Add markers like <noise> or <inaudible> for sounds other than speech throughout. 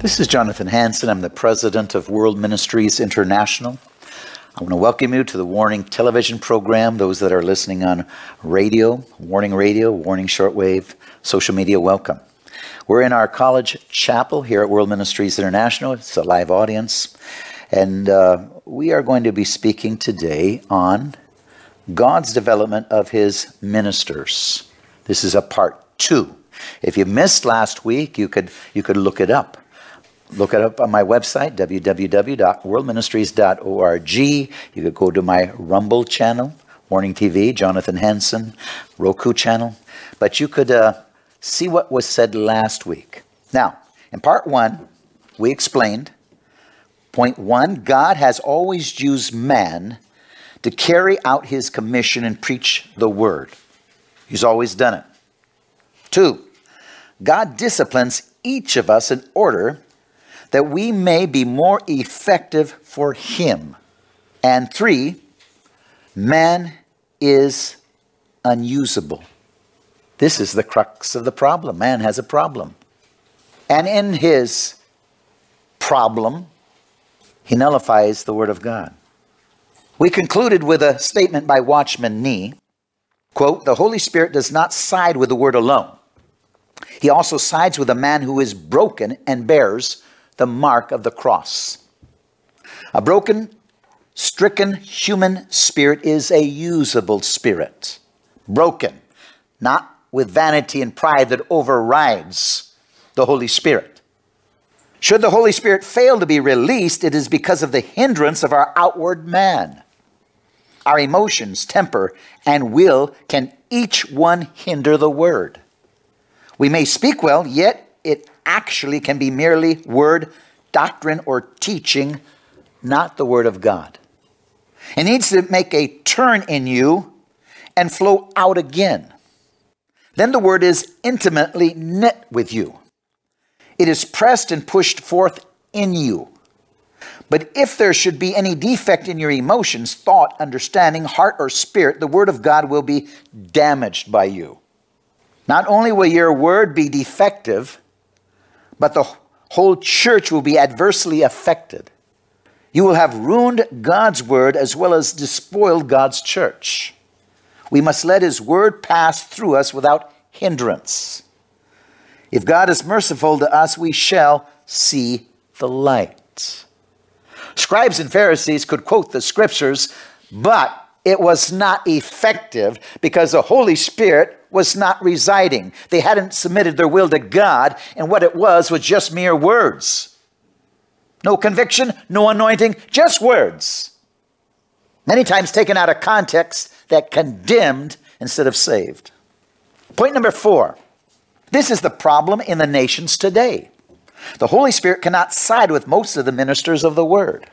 This is Jonathan Hansen. I'm the president of World Ministries International. I want to welcome you to the Warning television program. Those that are listening on radio, Warning Radio, Warning Shortwave, social media, welcome. We're in our college chapel here at World Ministries International. It's a live audience. And uh, we are going to be speaking today on God's development of his ministers. This is a part two. If you missed last week, you could, you could look it up. Look it up on my website, www.worldministries.org. You could go to my Rumble channel, Warning TV, Jonathan Hansen, Roku channel. But you could uh, see what was said last week. Now, in part one, we explained point one God has always used man to carry out his commission and preach the word. He's always done it. Two, God disciplines each of us in order that we may be more effective for Him. And three, man is unusable. This is the crux of the problem. Man has a problem. And in his problem, he nullifies the Word of God. We concluded with a statement by Watchman Nee quote, The Holy Spirit does not side with the Word alone. He also sides with a man who is broken and bears the mark of the cross. A broken, stricken human spirit is a usable spirit. Broken, not with vanity and pride that overrides the Holy Spirit. Should the Holy Spirit fail to be released, it is because of the hindrance of our outward man. Our emotions, temper, and will can each one hinder the word. We may speak well, yet actually can be merely word, doctrine, or teaching, not the word of God. It needs to make a turn in you and flow out again. Then the word is intimately knit with you. It is pressed and pushed forth in you. But if there should be any defect in your emotions, thought, understanding, heart, or spirit, the word of God will be damaged by you. Not only will your word be defective, but the whole church will be adversely affected. You will have ruined God's word as well as despoiled God's church. We must let his word pass through us without hindrance. If God is merciful to us, we shall see the light. Scribes and Pharisees could quote the scriptures, but it was not effective because the Holy Spirit was not residing. They hadn't submitted their will to God, and what it was was just mere words. No conviction, no anointing, just words. Many times taken out of context that condemned instead of saved. Point number four this is the problem in the nations today. The Holy Spirit cannot side with most of the ministers of the Word.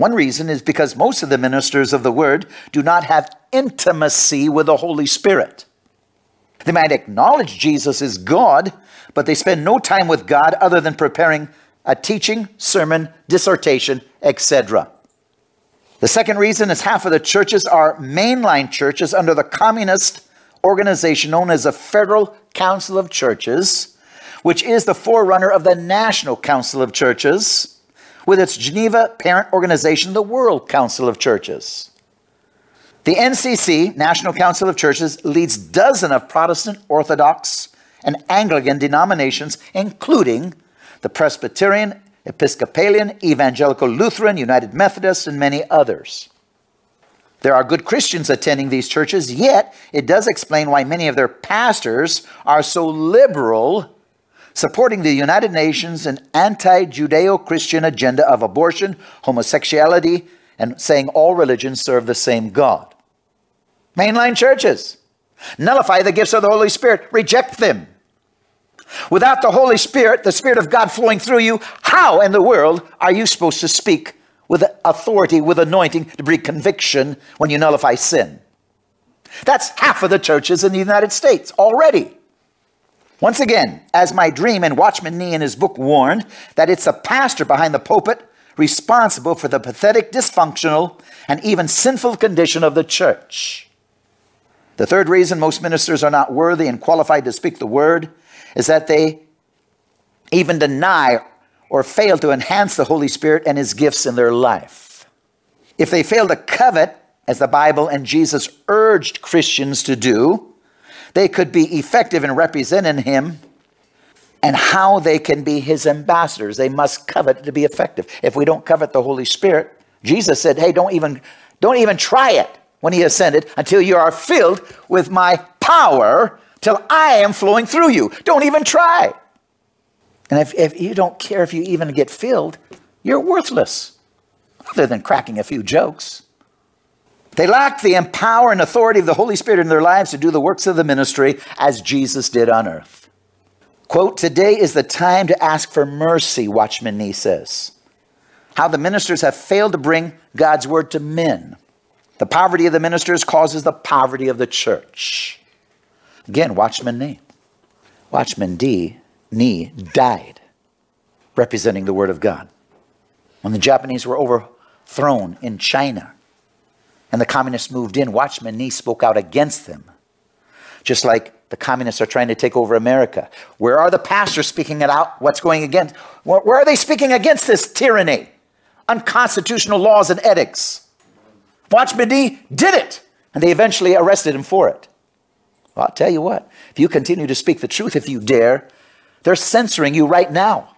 One reason is because most of the ministers of the Word do not have intimacy with the Holy Spirit. They might acknowledge Jesus is God, but they spend no time with God other than preparing a teaching, sermon, dissertation, etc. The second reason is half of the churches are mainline churches under the communist organization known as the Federal Council of Churches, which is the forerunner of the National Council of Churches, with its Geneva parent organization, the World Council of Churches. The NCC, National Council of Churches, leads dozens of Protestant, Orthodox, and Anglican denominations, including the Presbyterian, Episcopalian, Evangelical Lutheran, United Methodist, and many others. There are good Christians attending these churches, yet it does explain why many of their pastors are so liberal, supporting the United Nations and anti Judeo Christian agenda of abortion, homosexuality, and saying all religions serve the same God. Mainline churches nullify the gifts of the Holy Spirit, reject them. Without the Holy Spirit, the Spirit of God flowing through you, how in the world are you supposed to speak with authority, with anointing to bring conviction when you nullify sin? That's half of the churches in the United States already. Once again, as my dream and Watchman Nee in his book warned, that it's a pastor behind the pulpit responsible for the pathetic, dysfunctional, and even sinful condition of the church. The third reason most ministers are not worthy and qualified to speak the word is that they even deny or fail to enhance the Holy Spirit and His gifts in their life. If they fail to covet, as the Bible and Jesus urged Christians to do, they could be effective in representing Him and how they can be His ambassadors. They must covet to be effective. If we don't covet the Holy Spirit, Jesus said, "Hey, don't even don't even try it when He ascended until you are filled with My power." till I am flowing through you. Don't even try. And if, if you don't care if you even get filled, you're worthless, other than cracking a few jokes. They lack the empower and authority of the Holy Spirit in their lives to do the works of the ministry as Jesus did on earth. Quote, today is the time to ask for mercy, Watchman Nee says. How the ministers have failed to bring God's word to men. The poverty of the ministers causes the poverty of the church. Again, Watchman Nee. Watchman D. Nee died representing the Word of God. When the Japanese were overthrown in China and the communists moved in, Watchman Nee spoke out against them. Just like the communists are trying to take over America. Where are the pastors speaking it out? What's going against? Where are they speaking against this tyranny? Unconstitutional laws and edicts. Watchman Nee did it, and they eventually arrested him for it. Well, I'll tell you what, if you continue to speak the truth, if you dare, they're censoring you right now.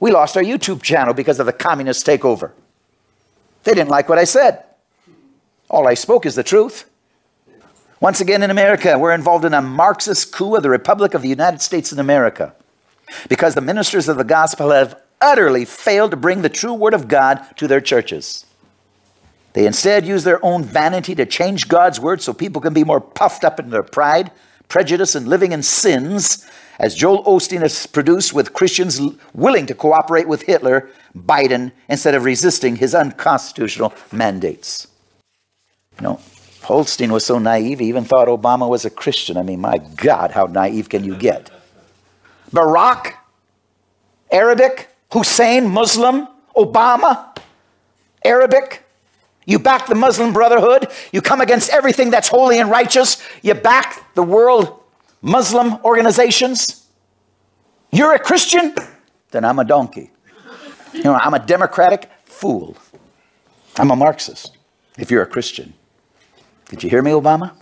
We lost our YouTube channel because of the communist takeover. They didn't like what I said. All I spoke is the truth. Once again, in America, we're involved in a Marxist coup of the Republic of the United States in America because the ministers of the gospel have utterly failed to bring the true word of God to their churches. They instead use their own vanity to change God's word so people can be more puffed up in their pride, prejudice, and living in sins, as Joel Osteen has produced with Christians willing to cooperate with Hitler, Biden, instead of resisting his unconstitutional mandates. You know, Osteen was so naive, he even thought Obama was a Christian. I mean, my God, how naive can you get? Barack, Arabic, Hussein, Muslim, Obama, Arabic, you back the Muslim Brotherhood. You come against everything that's holy and righteous. You back the world Muslim organizations. You're a Christian? Then I'm a donkey. You know, I'm a democratic fool. I'm a Marxist if you're a Christian. Did you hear me, Obama?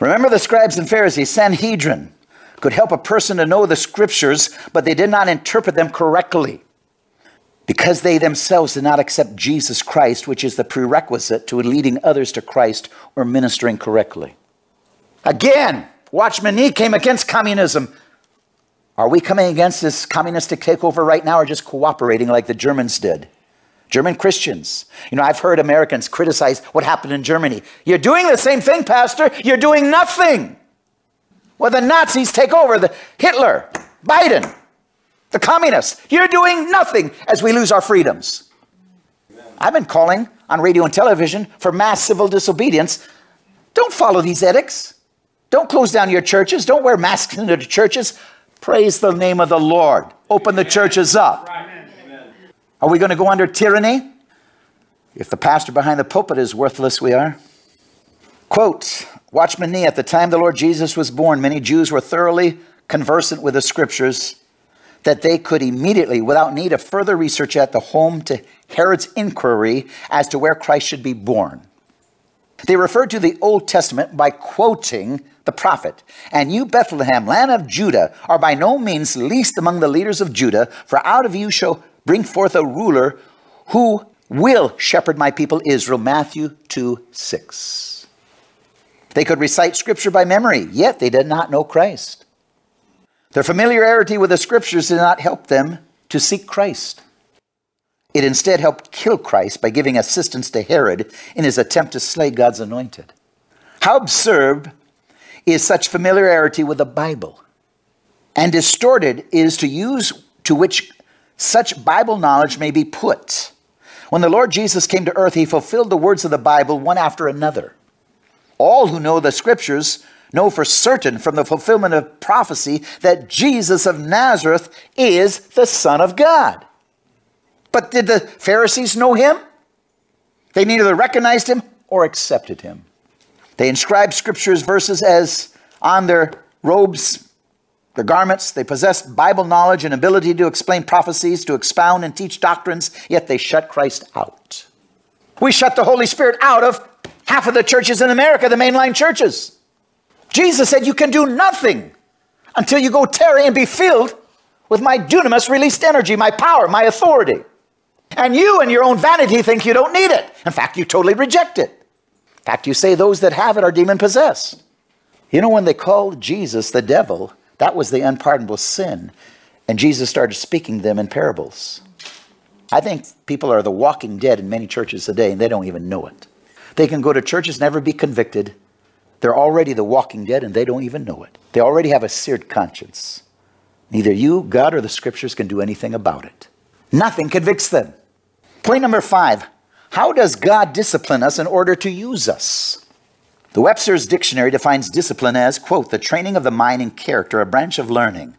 Remember the scribes and Pharisees, Sanhedrin, could help a person to know the scriptures, but they did not interpret them correctly because they themselves did not accept Jesus Christ, which is the prerequisite to leading others to Christ or ministering correctly. Again, Watchman Nee came against communism. Are we coming against this communistic takeover right now or just cooperating like the Germans did? German Christians. You know, I've heard Americans criticize what happened in Germany. You're doing the same thing, Pastor. You're doing nothing. Well, the Nazis take over, the Hitler, Biden, the communists. You're doing nothing as we lose our freedoms. I've been calling on radio and television for mass civil disobedience. Don't follow these edicts. Don't close down your churches. Don't wear masks into the churches. Praise the name of the Lord. Open the churches up. Are we going to go under tyranny? If the pastor behind the pulpit is worthless, we are. Quote Watchman Nee, at the time the Lord Jesus was born, many Jews were thoroughly conversant with the scriptures that they could immediately, without need of further research at the home to Herod's inquiry as to where Christ should be born. They referred to the Old Testament by quoting the prophet. And you, Bethlehem, land of Judah, are by no means least among the leaders of Judah, for out of you shall bring forth a ruler who will shepherd my people Israel. Matthew 2 6. They could recite scripture by memory, yet they did not know Christ. Their familiarity with the scriptures did not help them to seek Christ. It instead helped kill Christ by giving assistance to Herod in his attempt to slay God's anointed. How absurd is such familiarity with the Bible? And distorted is to use to which such Bible knowledge may be put. When the Lord Jesus came to earth, he fulfilled the words of the Bible one after another. All who know the scriptures know for certain from the fulfillment of prophecy that Jesus of Nazareth is the Son of God. But did the Pharisees know him? They neither recognized him or accepted him. They inscribed scriptures verses as on their robes, their garments. They possessed Bible knowledge and ability to explain prophecies, to expound and teach doctrines, yet they shut Christ out. We shut the Holy Spirit out of half of the churches in America, the mainline churches. Jesus said, You can do nothing until you go tarry and be filled with my dunamis released energy, my power, my authority. And you and your own vanity think you don't need it. In fact, you totally reject it. In fact, you say those that have it are demon possessed. You know, when they called Jesus the devil, that was the unpardonable sin. And Jesus started speaking them in parables. I think people are the walking dead in many churches today, and they don't even know it. They can go to churches, never be convicted. They're already the walking dead, and they don't even know it. They already have a seared conscience. Neither you, God, or the scriptures can do anything about it. Nothing convicts them. Point number five How does God discipline us in order to use us? The Webster's Dictionary defines discipline as, quote, the training of the mind and character, a branch of learning,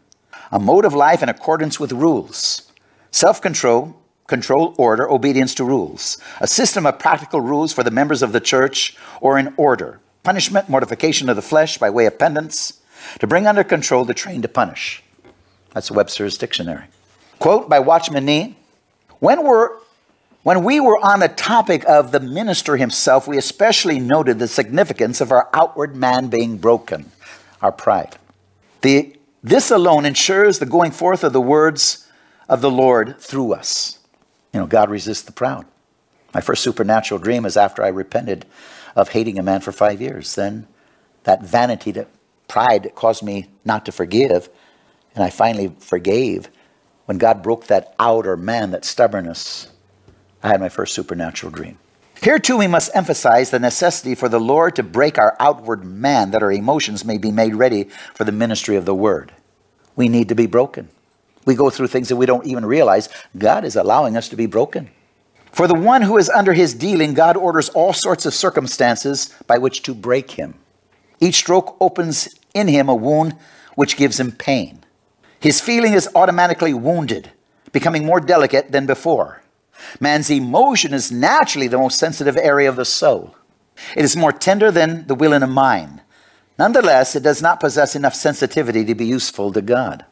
a mode of life in accordance with rules, self control, control, order, obedience to rules, a system of practical rules for the members of the church or in order, punishment, mortification of the flesh by way of penance, to bring under control, to train to punish. That's Webster's Dictionary. Quote by Watchman Nee When we're when we were on the topic of the minister himself, we especially noted the significance of our outward man being broken, our pride. The, this alone ensures the going forth of the words of the Lord through us. You know, God resists the proud. My first supernatural dream is after I repented of hating a man for five years. Then that vanity, that pride that caused me not to forgive, and I finally forgave. When God broke that outer man, that stubbornness, I had my first supernatural dream. Here, too, we must emphasize the necessity for the Lord to break our outward man that our emotions may be made ready for the ministry of the Word. We need to be broken. We go through things that we don't even realize. God is allowing us to be broken. For the one who is under his dealing, God orders all sorts of circumstances by which to break him. Each stroke opens in him a wound which gives him pain. His feeling is automatically wounded, becoming more delicate than before. Man's emotion is naturally the most sensitive area of the soul. It is more tender than the will in a mind. Nonetheless, it does not possess enough sensitivity to be useful to God.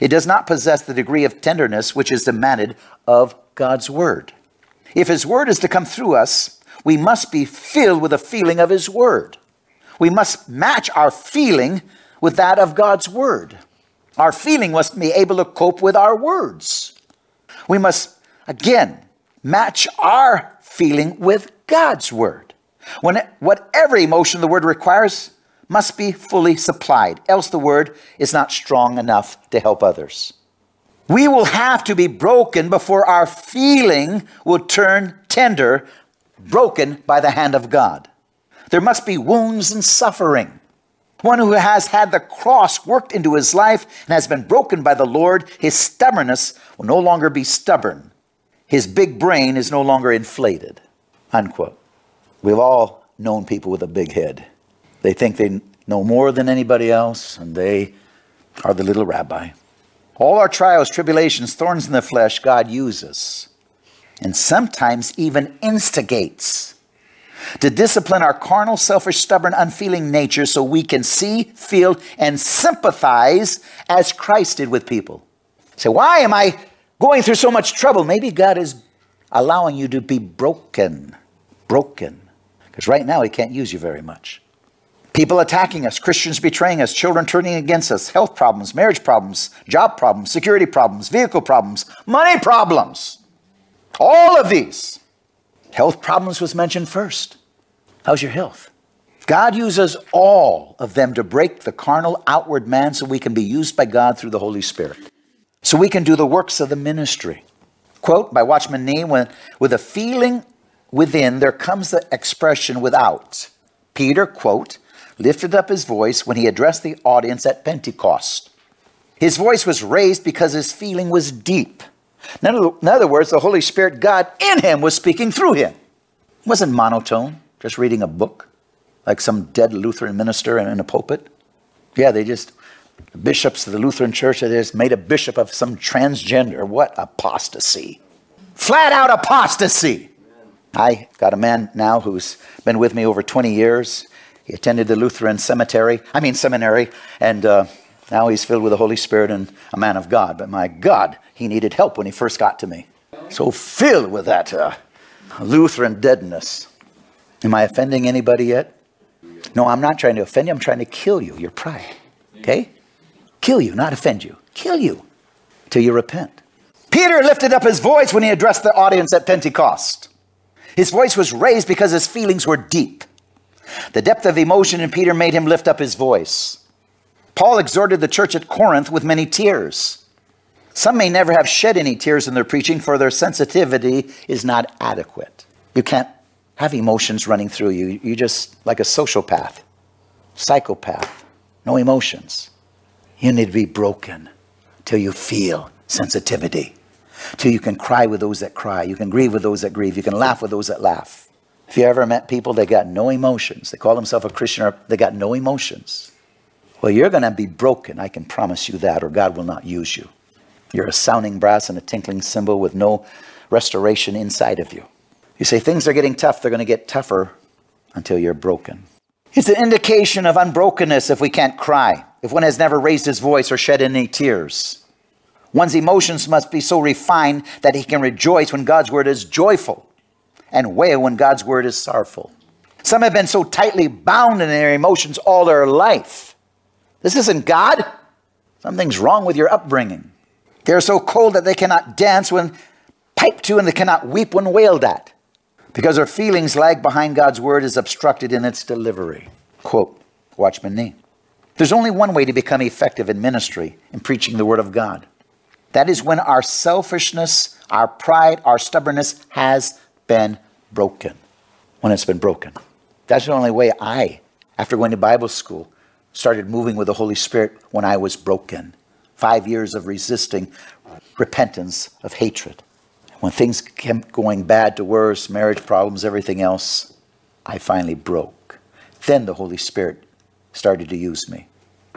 It does not possess the degree of tenderness which is demanded of God's Word. If His Word is to come through us, we must be filled with a feeling of His Word. We must match our feeling with that of God's Word. Our feeling must be able to cope with our words. We must Again, match our feeling with God's word. When it, whatever emotion the word requires must be fully supplied, else the word is not strong enough to help others. We will have to be broken before our feeling will turn tender, broken by the hand of God. There must be wounds and suffering. One who has had the cross worked into his life and has been broken by the Lord, his stubbornness will no longer be stubborn his big brain is no longer inflated. Unquote. We've all known people with a big head. They think they know more than anybody else, and they are the little rabbi. All our trials, tribulations, thorns in the flesh, God uses, and sometimes even instigates to discipline our carnal, selfish, stubborn, unfeeling nature so we can see, feel, and sympathize as Christ did with people. Say, why am I going through so much trouble, maybe God is allowing you to be broken. Broken. Because right now, He can't use you very much. People attacking us, Christians betraying us, children turning against us, health problems, marriage problems, job problems, security problems, vehicle problems, money problems. All of these. Health problems was mentioned first. How's your health? God uses all of them to break the carnal outward man so we can be used by God through the Holy Spirit. So we can do the works of the ministry. Quote by Watchman Nee when, with a feeling within, there comes the expression without. Peter, quote, lifted up his voice when he addressed the audience at Pentecost. His voice was raised because his feeling was deep. In other words, the Holy Spirit, God in him, was speaking through him. It wasn't monotone, just reading a book like some dead Lutheran minister in, a pulpit. Yeah, they just, bishops of the Lutheran church, they just made a bishop of some transgender. What apostasy! Flat out apostasy! I got a man now who's been with me over 20 years. He attended the Lutheran cemetery, I mean seminary, and uh, now he's filled with the Holy Spirit and a man of God. But my God, he needed help when he first got to me. So filled with that uh, Lutheran deadness. Am I offending anybody yet? No, I'm not trying to offend you. I'm trying to kill you, your pride. Okay? Kill you, not offend you. Kill you till you repent. Peter lifted up his voice when he addressed the audience at Pentecost. His voice was raised because his feelings were deep. The depth of emotion in Peter made him lift up his voice. Paul exhorted the church at Corinth with many tears. Some may never have shed any tears in their preaching, for their sensitivity is not adequate. You can't have emotions running through you. You're just like a sociopath, psychopath, no emotions. You need to be broken till you feel sensitivity, till you can cry with those that cry, you can grieve with those that grieve, you can laugh with those that laugh. If you ever met people that got no emotions, they call themselves a Christian, or they got no emotions. Well, you're going to be broken, I can promise you that, or God will not use you. You're a sounding brass and a tinkling cymbal with no restoration inside of you. You say things are getting tough, they're going to get tougher until you're broken. It's an indication of unbrokenness if we can't cry, if one has never raised his voice or shed any tears. One's emotions must be so refined that he can rejoice when God's word is joyful and wail when God's word is sorrowful. Some have been so tightly bound in their emotions all their life. This isn't God. Something's wrong with your upbringing. They're so cold that they cannot dance when piped to and they cannot weep when wailed at because their feelings lag behind God's word is obstructed in its delivery. Quote, Watchman Nee. There's only one way to become effective in ministry, in preaching the word of God. That is when our selfishness, our pride, our stubbornness has been broken. When it's been broken. That's the only way I, after going to Bible school, started moving with the Holy Spirit when I was broken. Five years of resisting repentance of hatred. When things kept going bad to worse, marriage problems, everything else, I finally broke. Then the Holy Spirit started to use me.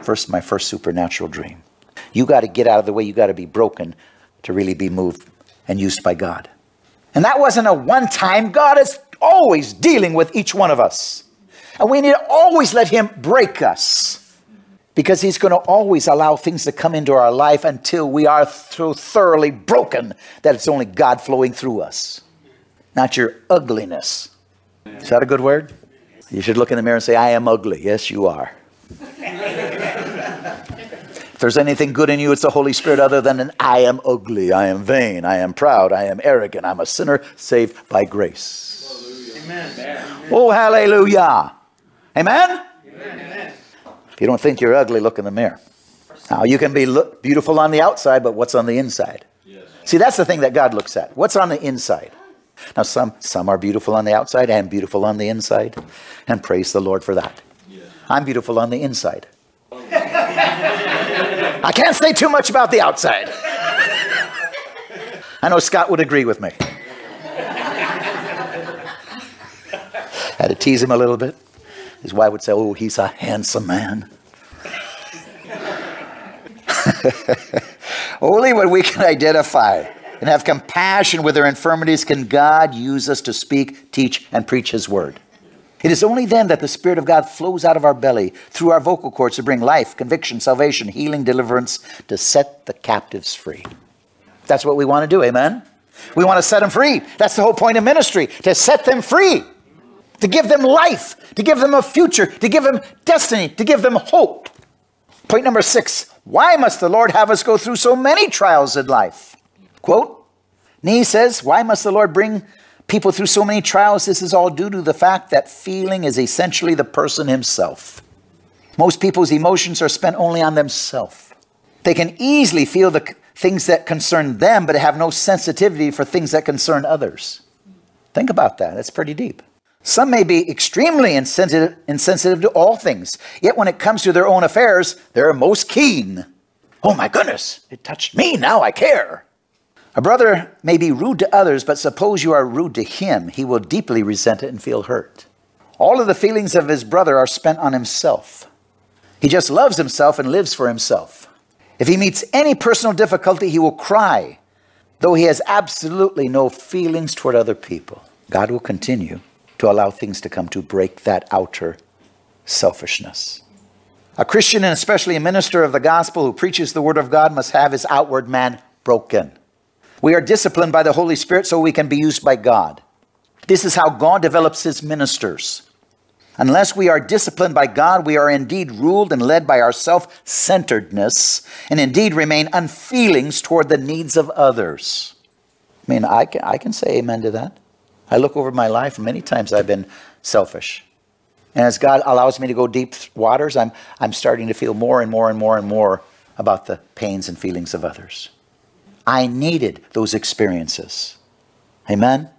First, my first supernatural dream. You got to get out of the way. You got to be broken to really be moved and used by God. And that wasn't a one time. God is always dealing with each one of us. And we need to always let Him break us because he's going to always allow things to come into our life until we are so thoroughly broken that it's only God flowing through us, not your ugliness. Is that a good word? You should look in the mirror and say, I am ugly. Yes, you are. if there's anything good in you, it's the Holy Spirit other than an I am ugly, I am vain, I am proud, I am arrogant, I'm a sinner saved by grace. Amen. Oh, hallelujah. Amen? Amen. If you don't think you're ugly, look in the mirror. Now, you can be look beautiful on the outside, but what's on the inside? Yes. See, that's the thing that God looks at. What's on the inside? Now, some, some are beautiful on the outside and beautiful on the inside, and praise the Lord for that. Yes. I'm beautiful on the inside. I can't say too much about the outside. I know Scott would agree with me. I Had to tease him a little bit. His wife would say, Oh, he's a handsome man. <laughs> Only when we can identify and have compassion with our infirmities can God use us to speak, teach, and preach His word. It is only then that the Spirit of God flows out of our belly through our vocal cords to bring life, conviction, salvation, healing, deliverance, to set the captives free. That's what we want to do, amen? We want to set them free. That's the whole point of ministry, to set them free. to give them life, to give them a future, to give them destiny, to give them hope. Point number six why must the Lord have us go through so many trials in life? Quote, Nee says, Why must the Lord bring people through so many trials? This is all due to the fact that feeling is essentially the person himself. Most people's emotions are spent only on themselves. They can easily feel the things that concern them, but have no sensitivity for things that concern others. Think about that. That's pretty deep. Some may be extremely insensitive, insensitive to all things, yet when it comes to their own affairs, they're most keen. Oh my goodness, it touched me, now I care. A brother may be rude to others, but suppose you are rude to him, he will deeply resent it and feel hurt. All of the feelings of his brother are spent on himself. He just loves himself and lives for himself. If he meets any personal difficulty, he will cry, though he has absolutely no feelings toward other people. God will continue to allow things to come to break that outer selfishness. A Christian and especially a minister of the gospel who preaches the word of God must have his outward man broken. We are disciplined by the Holy Spirit so we can be used by God. This is how God develops his ministers. Unless we are disciplined by God, we are indeed ruled and led by our self centeredness and indeed remain unfeelings toward the needs of others. I mean, I can, I can say amen to that. I look over my life, many times I've been selfish. And as God allows me to go deep waters, I'm, I'm starting to feel more and more and more and more about the pains and feelings of others. I needed those experiences. Amen?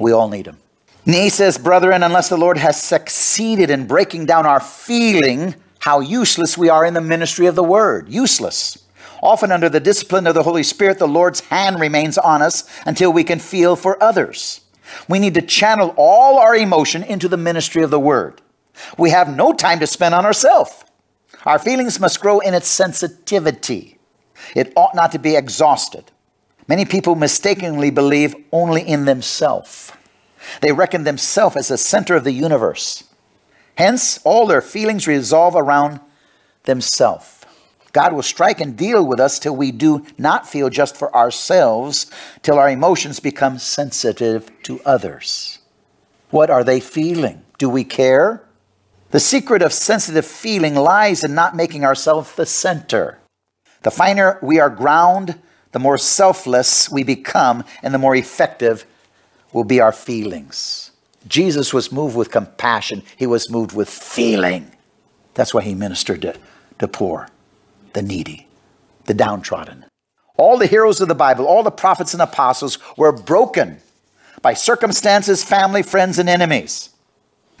We all need them. He says, Brethren, unless the Lord has succeeded in breaking down our feeling how useless we are in the ministry of the word. Useless. Often, under the discipline of the Holy Spirit, the Lord's hand remains on us until we can feel for others. We need to channel all our emotion into the ministry of the word. We have no time to spend on ourselves. Our feelings must grow in its sensitivity. It ought not to be exhausted. Many people mistakenly believe only in themselves. They reckon themselves as the center of the universe. Hence, all their feelings revolve around themselves. God will strike and deal with us till we do not feel just for ourselves, till our emotions become sensitive to others. What are they feeling? Do we care? The secret of sensitive feeling lies in not making ourselves the center. The finer we are ground, the more selfless we become, and the more effective will be our feelings. Jesus was moved with compassion, he was moved with feeling. That's why he ministered to the poor the needy, the downtrodden. All the heroes of the Bible, all the prophets and apostles were broken by circumstances, family, friends, and enemies,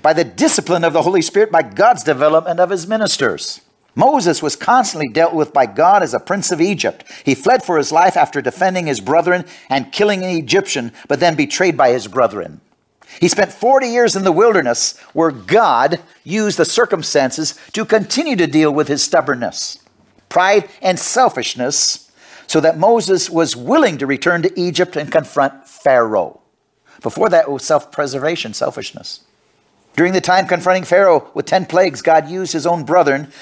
by the discipline of the Holy Spirit, by God's development of his ministers. Moses was constantly dealt with by God as a prince of Egypt. He fled for his life after defending his brethren and killing an Egyptian, but then betrayed by his brethren. He spent 40 years in the wilderness where God used the circumstances to continue to deal with his stubbornness pride, and selfishness, so that Moses was willing to return to Egypt and confront Pharaoh. Before that, it was self preservation, selfishness. During the time confronting Pharaoh with 10 plagues, God used his own brethren,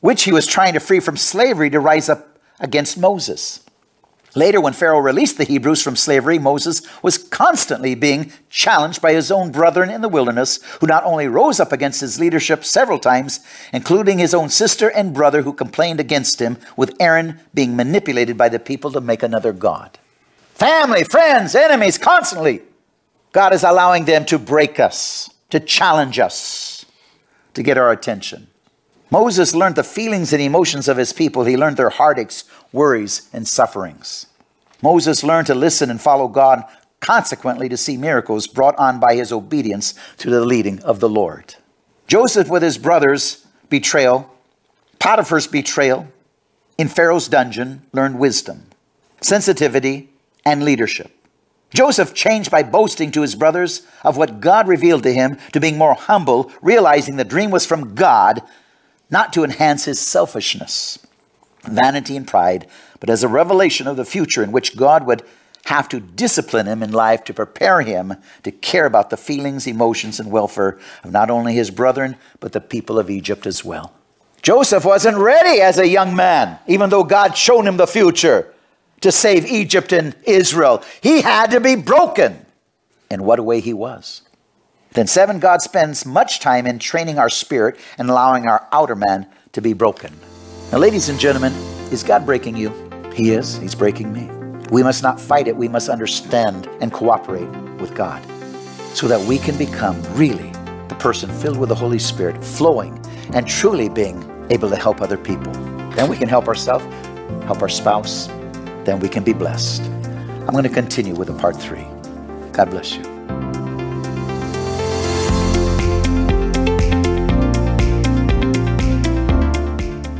which he was trying to free from slavery, to rise up against Moses. Later, when Pharaoh released the Hebrews from slavery, Moses was constantly being challenged by his own brethren in the wilderness, who not only rose up against his leadership several times, including his own sister and brother who complained against him, with Aaron being manipulated by the people to make another God. Family, friends, enemies, constantly. God is allowing them to break us, to challenge us, to get our attention. Moses learned the feelings and emotions of his people. He learned their heartaches, worries, and sufferings. Moses learned to listen and follow God, consequently, to see miracles brought on by his obedience to the leading of the Lord. Joseph, with his brothers' betrayal, Potiphar's betrayal, in Pharaoh's dungeon, learned wisdom, sensitivity, and leadership. Joseph changed by boasting to his brothers of what God revealed to him to being more humble, realizing the dream was from God not to enhance his selfishness, vanity, and pride, but as a revelation of the future in which God would have to discipline him in life to prepare him to care about the feelings, emotions, and welfare of not only his brethren, but the people of Egypt as well. Joseph wasn't ready as a young man, even though God showed him the future to save Egypt and Israel. He had to be broken. And what a way he was. Then, seven, God spends much time in training our spirit and allowing our outer man to be broken. Now, ladies and gentlemen, is God breaking you? He is. He's breaking me. We must not fight it. We must understand and cooperate with God so that we can become really the person filled with the Holy Spirit, flowing and truly being able to help other people. Then we can help ourselves, help our spouse. Then we can be blessed. I'm going to continue with a part three. God bless you.